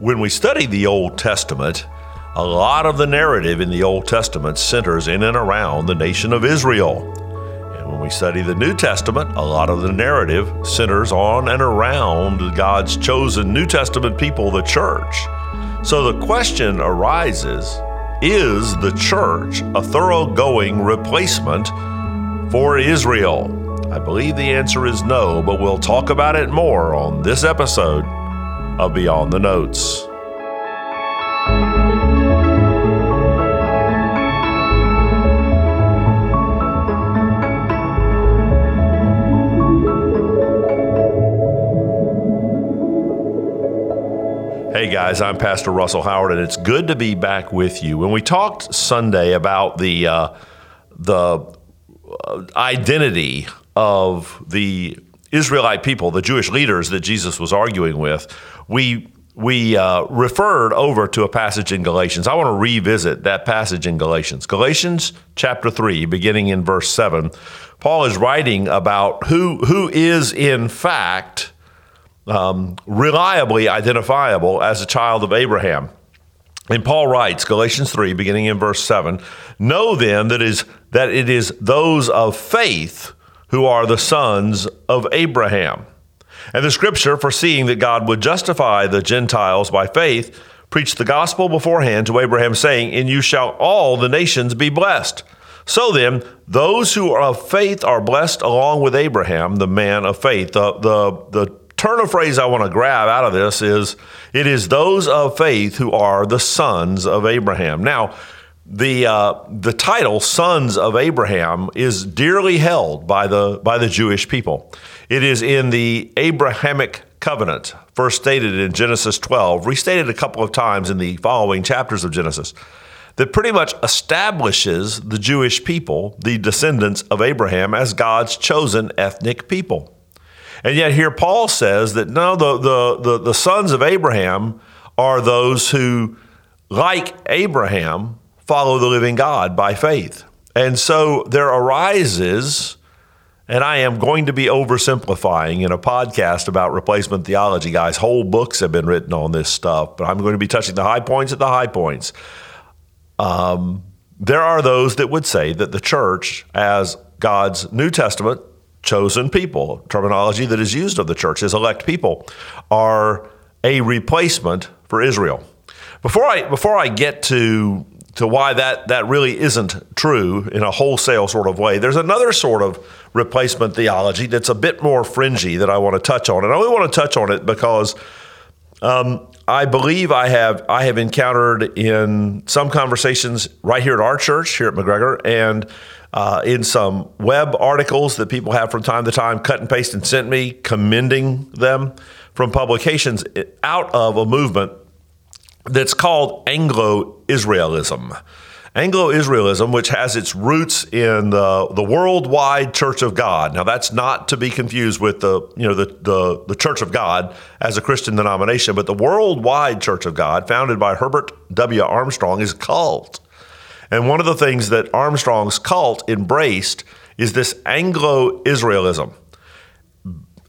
When we study the Old Testament, a lot of the narrative in the Old Testament centers in and around the nation of Israel. And when we study the New Testament, a lot of the narrative centers on and around God's chosen New Testament people, the church. So the question arises is the church a thoroughgoing replacement for Israel? I believe the answer is no, but we'll talk about it more on this episode of Beyond the Notes. Hey guys, I'm Pastor Russell Howard, and it's good to be back with you. When we talked Sunday about the uh, the uh, identity of the Israelite people, the Jewish leaders that Jesus was arguing with, we we uh, referred over to a passage in Galatians. I want to revisit that passage in Galatians. Galatians chapter 3, beginning in verse 7. Paul is writing about who, who is, in fact, um, reliably identifiable as a child of Abraham. And Paul writes, Galatians 3, beginning in verse 7, Know then that, is, that it is those of faith who are the sons of Abraham. And the scripture, foreseeing that God would justify the Gentiles by faith, preached the gospel beforehand to Abraham, saying, In you shall all the nations be blessed. So then, those who are of faith are blessed along with Abraham, the man of faith. The, the, the turn of phrase I want to grab out of this is it is those of faith who are the sons of Abraham. Now, the uh, the title "Sons of Abraham" is dearly held by the by the Jewish people. It is in the Abrahamic covenant, first stated in Genesis 12, restated a couple of times in the following chapters of Genesis, that pretty much establishes the Jewish people, the descendants of Abraham, as God's chosen ethnic people. And yet here Paul says that no, the, the, the, the sons of Abraham are those who, like Abraham, follow the living God by faith. And so there arises, and I am going to be oversimplifying in a podcast about replacement theology, guys. Whole books have been written on this stuff, but I'm going to be touching the high points at the high points. Um, there are those that would say that the church, as God's New Testament chosen people, terminology that is used of the church as elect people, are a replacement for Israel. Before I before I get to to why that that really isn't true in a wholesale sort of way, there's another sort of replacement theology that's a bit more fringy that I want to touch on, and I only want to touch on it because. Um, I believe I have I have encountered in some conversations right here at our church here at McGregor and uh, in some web articles that people have from time to time, cut and paste and sent me, commending them from publications out of a movement that's called Anglo Israelism. Anglo Israelism, which has its roots in the, the worldwide Church of God. Now, that's not to be confused with the, you know, the, the, the Church of God as a Christian denomination, but the worldwide Church of God, founded by Herbert W. Armstrong, is cult. And one of the things that Armstrong's cult embraced is this Anglo Israelism.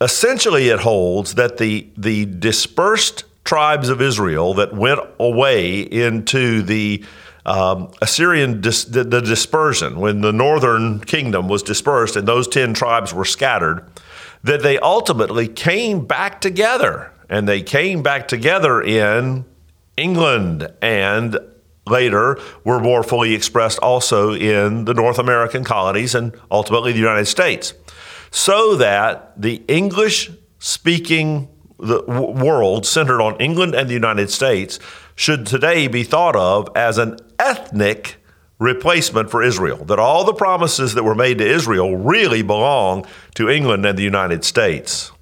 Essentially, it holds that the, the dispersed tribes of Israel that went away into the um, Assyrian dis- the, the dispersion when the northern kingdom was dispersed and those 10 tribes were scattered, that they ultimately came back together. And they came back together in England and later were more fully expressed also in the North American colonies and ultimately the United States. So that the English speaking world centered on England and the United States should today be thought of as an ethnic replacement for Israel. That all the promises that were made to Israel really belong to England and the United States.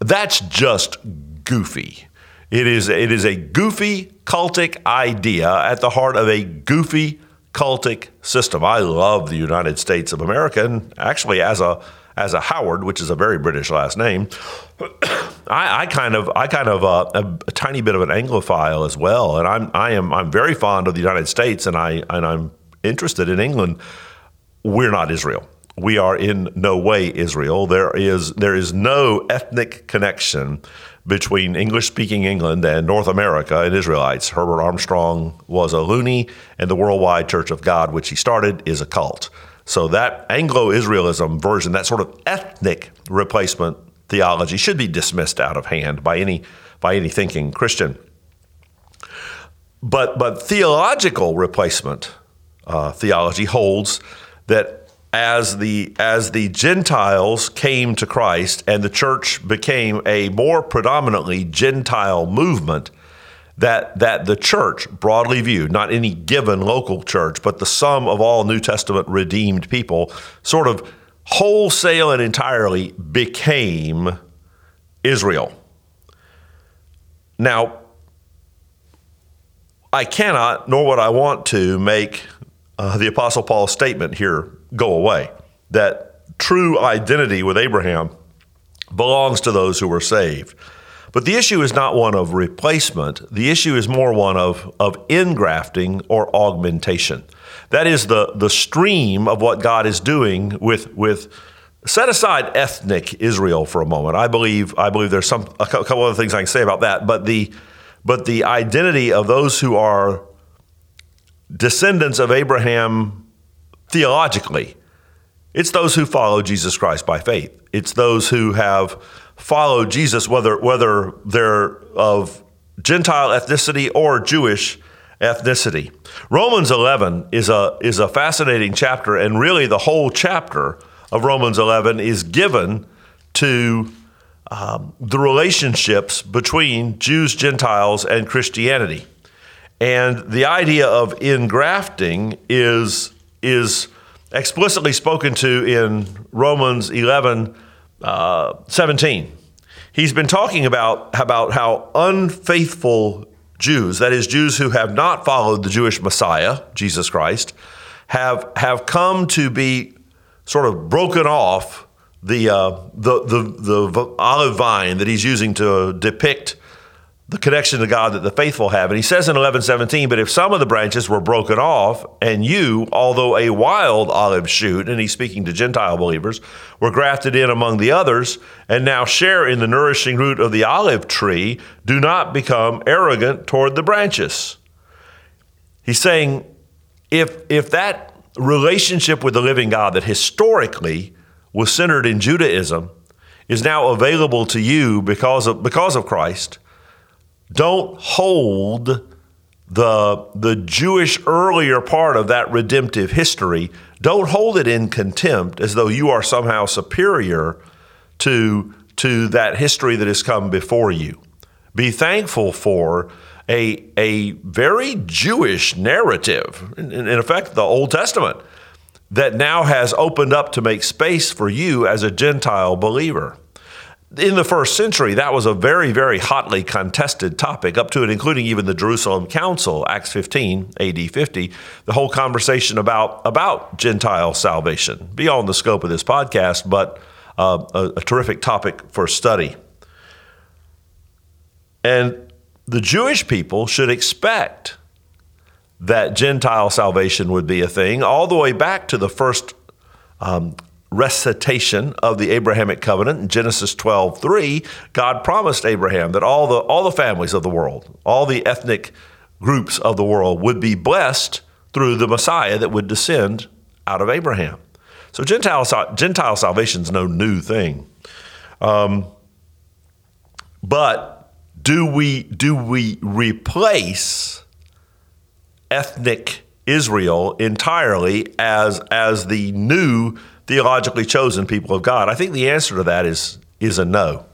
That's just goofy. It is, it is a goofy cultic idea at the heart of a goofy cultic system. I love the United States of America, and actually, as a as a Howard, which is a very British last name, I, I, kind of I kind of uh, a, a, tiny bit of an Anglophile as well, and I'm I am I'm very fond of the United States, and I and I'm interested in England. We're not Israel. we are in no way Israel. There is there is no ethnic connection between English speaking England and North America and Israelites. Herbert Armstrong was a loony, and the Worldwide Church of God, which he started, is a cult. So that Anglo Israelism version, that sort of ethnic replacement theology, should be dismissed out of hand by any by any thinking Christian. But but theological replacement uh, theology holds that as the as the Gentiles came to Christ and the church became a more predominantly Gentile movement, that that the church, broadly viewed, not any given local church, but the sum of all New Testament redeemed people, sort of wholesale and entirely became Israel. Now, I cannot, nor would I want to, make uh, the Apostle Paul's statement here go away that true identity with Abraham belongs to those who were saved. But the issue is not one of replacement. The issue is more one of, of ingrafting or augmentation. That is the, the stream of what God is doing with, with set aside ethnic Israel for a moment. I believe I believe there's some a couple other things I can say about that, but the but the identity of those who are descendants of Abraham theologically. It's those who follow Jesus Christ by faith. It's those who have followed Jesus, whether, whether they're of Gentile ethnicity or Jewish ethnicity. Romans 11 is a, is a fascinating chapter, and really the whole chapter of Romans 11 is given to um, the relationships between Jews, Gentiles, and Christianity. And the idea of engrafting is, is explicitly spoken to in Romans 11 uh, 17. He's been talking about, about how unfaithful Jews, that is, Jews who have not followed the Jewish Messiah, Jesus Christ, have, have come to be sort of broken off the, uh, the, the, the olive vine that he's using to depict the connection to God that the faithful have. And he says in 11:17, but if some of the branches were broken off, and you, although a wild olive shoot, and he's speaking to Gentile believers, were grafted in among the others, and now share in the nourishing root of the olive tree, do not become arrogant toward the branches. He's saying, if if that relationship with the living God that historically was centered in Judaism is now available to you because of because of Christ don't hold the, the Jewish earlier part of that redemptive history, don't hold it in contempt as though you are somehow superior to, to that history that has come before you. Be thankful for a, a very Jewish narrative, in, in effect, the Old Testament, that now has opened up to make space for you as a Gentile believer in the first century, that was a very, very hotly contested topic, up to and including even the Jerusalem Council, Acts 15, AD 50, the whole conversation about, about Gentile salvation, beyond the scope of this podcast, but uh, a, a terrific topic for study. And the Jewish people should expect that Gentile salvation would be a thing, all the way back to the first um, recitation of the Abrahamic covenant in Genesis 12, 3, God promised Abraham that all the, all the families of the world, all the ethnic groups of the world would be blessed through the Messiah that would descend out of Abraham. So Gentile, Gentile salvation is no new thing. Um, but do we, do we replace ethnic Israel entirely as, as the new theologically chosen people of God? I think the answer to that is, is a no.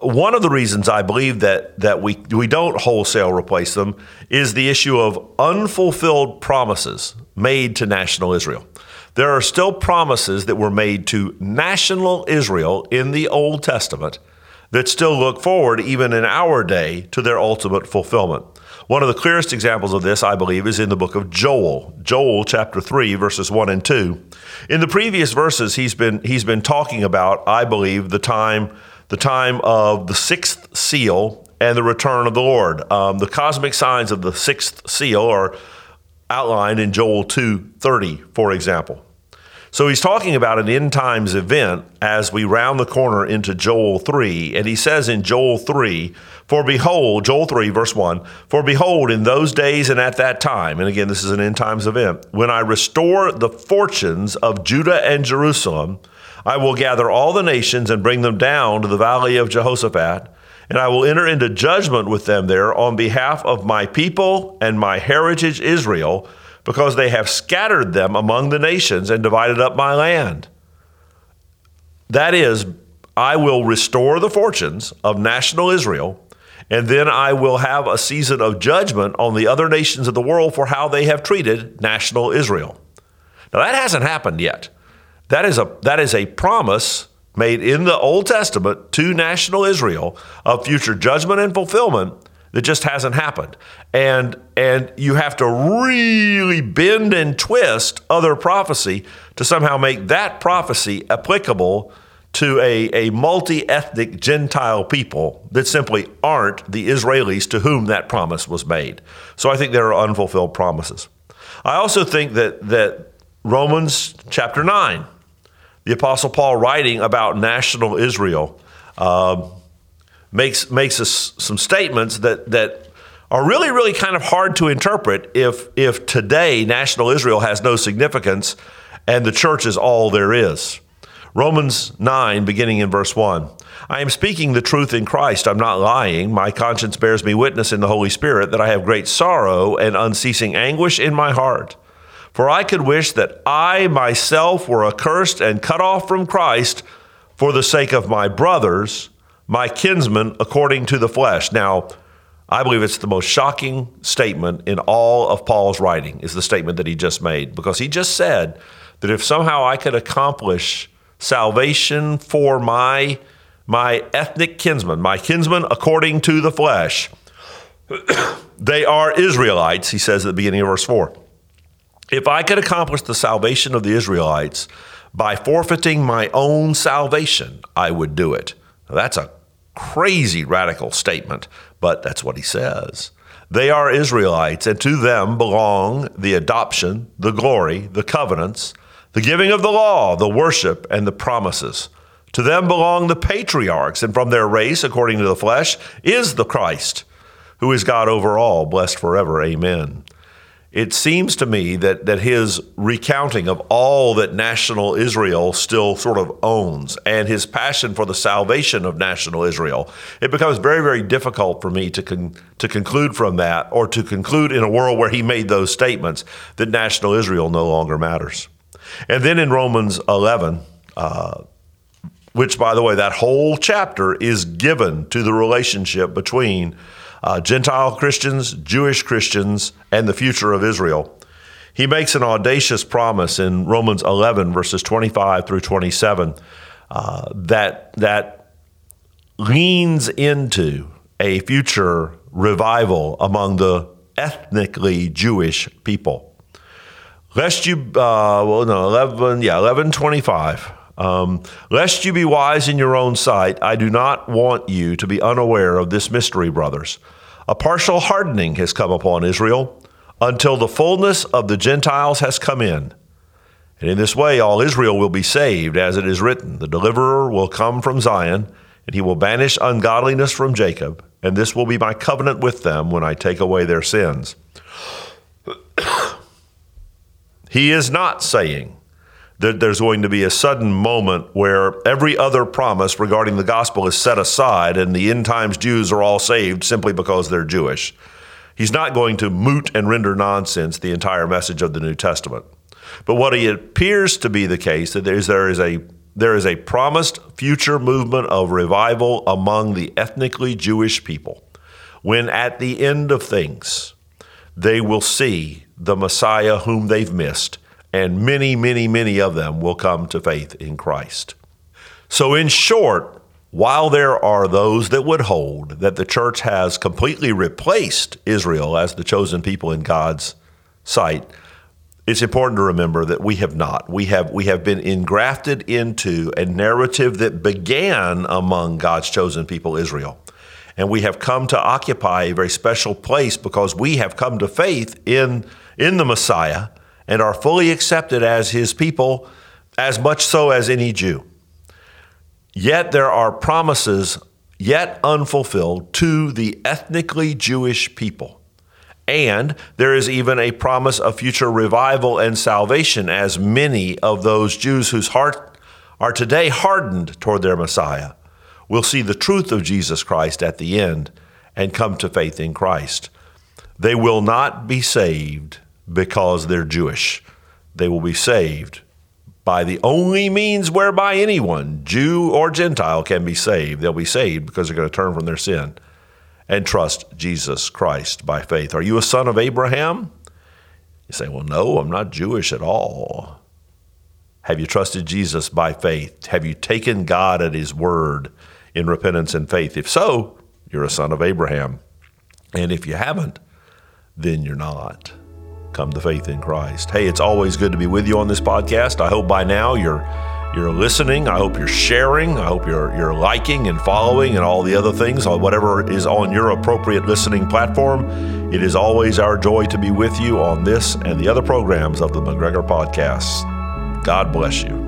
One of the reasons I believe that, that we, we don't wholesale replace them is the issue of unfulfilled promises made to national Israel. There are still promises that were made to national Israel in the Old Testament that still look forward, even in our day, to their ultimate fulfillment. One of the clearest examples of this, I believe, is in the book of Joel, Joel chapter 3, verses 1 and 2. In the previous verses, he's been, he's been talking about, I believe, the time, the time of the sixth seal and the return of the Lord. Um, the cosmic signs of the sixth seal are outlined in Joel 2:30, for example. So he's talking about an end times event as we round the corner into Joel 3. And he says in Joel 3, For behold, Joel 3, verse 1, For behold, in those days and at that time, and again, this is an end times event, when I restore the fortunes of Judah and Jerusalem, I will gather all the nations and bring them down to the valley of Jehoshaphat, and I will enter into judgment with them there on behalf of my people and my heritage Israel because they have scattered them among the nations and divided up my land. That is, I will restore the fortunes of national Israel, and then I will have a season of judgment on the other nations of the world for how they have treated national Israel. Now, that hasn't happened yet. That is a, that is a promise made in the Old Testament to national Israel of future judgment and fulfillment that just hasn't happened. And and you have to really bend and twist other prophecy to somehow make that prophecy applicable to a, a multi ethnic Gentile people that simply aren't the Israelis to whom that promise was made. So I think there are unfulfilled promises. I also think that, that Romans chapter 9, the Apostle Paul writing about national Israel, uh, makes makes us some statements that that are really really kind of hard to interpret if if today national Israel has no significance and the church is all there is. Romans 9 beginning in verse 1. I am speaking the truth in Christ. I'm not lying. My conscience bears me witness in the Holy Spirit that I have great sorrow and unceasing anguish in my heart. For I could wish that I myself were accursed and cut off from Christ for the sake of my brothers my kinsmen, according to the flesh. Now, I believe it's the most shocking statement in all of Paul's writing is the statement that he just made because he just said that if somehow I could accomplish salvation for my my ethnic kinsmen, my kinsmen according to the flesh, they are Israelites, he says at the beginning of verse 4. If I could accomplish the salvation of the Israelites by forfeiting my own salvation, I would do it. Now, that's a crazy radical statement, but that's what he says. They are Israelites, and to them belong the adoption, the glory, the covenants, the giving of the law, the worship, and the promises. To them belong the patriarchs, and from their race, according to the flesh, is the Christ, who is God over all, blessed forever. Amen it seems to me that, that his recounting of all that national Israel still sort of owns and his passion for the salvation of national Israel, it becomes very, very difficult for me to, con- to conclude from that or to conclude in a world where he made those statements that national Israel no longer matters. And then in Romans 11, uh, which, by the way, that whole chapter is given to the relationship between uh, Gentile Christians, Jewish Christians, and the future of Israel. He makes an audacious promise in Romans 11, verses 25 through 27, uh, that, that leans into a future revival among the ethnically Jewish people. Lest you, uh, well, no, 11, yeah, 1125. Um, Lest you be wise in your own sight, I do not want you to be unaware of this mystery, brothers. A partial hardening has come upon Israel until the fullness of the Gentiles has come in. And in this way, all Israel will be saved, as it is written The deliverer will come from Zion, and he will banish ungodliness from Jacob, and this will be my covenant with them when I take away their sins. He is not saying, that there's going to be a sudden moment where every other promise regarding the gospel is set aside and the end times Jews are all saved simply because they're Jewish. He's not going to moot and render nonsense the entire message of the New Testament. But what it appears to be the case that there is, there is a there is a promised future movement of revival among the ethnically Jewish people when at the end of things they will see the Messiah whom they've missed and many, many, many of them will come to faith in Christ. So, in short, while there are those that would hold that the church has completely replaced Israel as the chosen people in God's sight, it's important to remember that we have not. We have, we have been engrafted into a narrative that began among God's chosen people, Israel. And we have come to occupy a very special place because we have come to faith in, in the Messiah and are fully accepted as his people as much so as any Jew. Yet there are promises yet unfulfilled to the ethnically Jewish people. And there is even a promise of future revival and salvation, as many of those Jews whose heart are today hardened toward their Messiah will see the truth of Jesus Christ at the end and come to faith in Christ. They will not be saved because they're Jewish. They will be saved by the only means whereby anyone, Jew or Gentile, can be saved. They'll be saved because they're going to turn from their sin and trust Jesus Christ by faith. Are you a son of Abraham? You say, Well, no, I'm not Jewish at all. Have you trusted Jesus by faith? Have you taken God at His word in repentance and faith? If so, you're a son of Abraham. And if you haven't, then you're not. Come to faith in Christ. Hey, it's always good to be with you on this podcast. I hope by now you're you're listening. I hope you're sharing. I hope you're you're liking and following and all the other things, on whatever is on your appropriate listening platform. It is always our joy to be with you on this and the other programs of the McGregor Podcast. God bless you.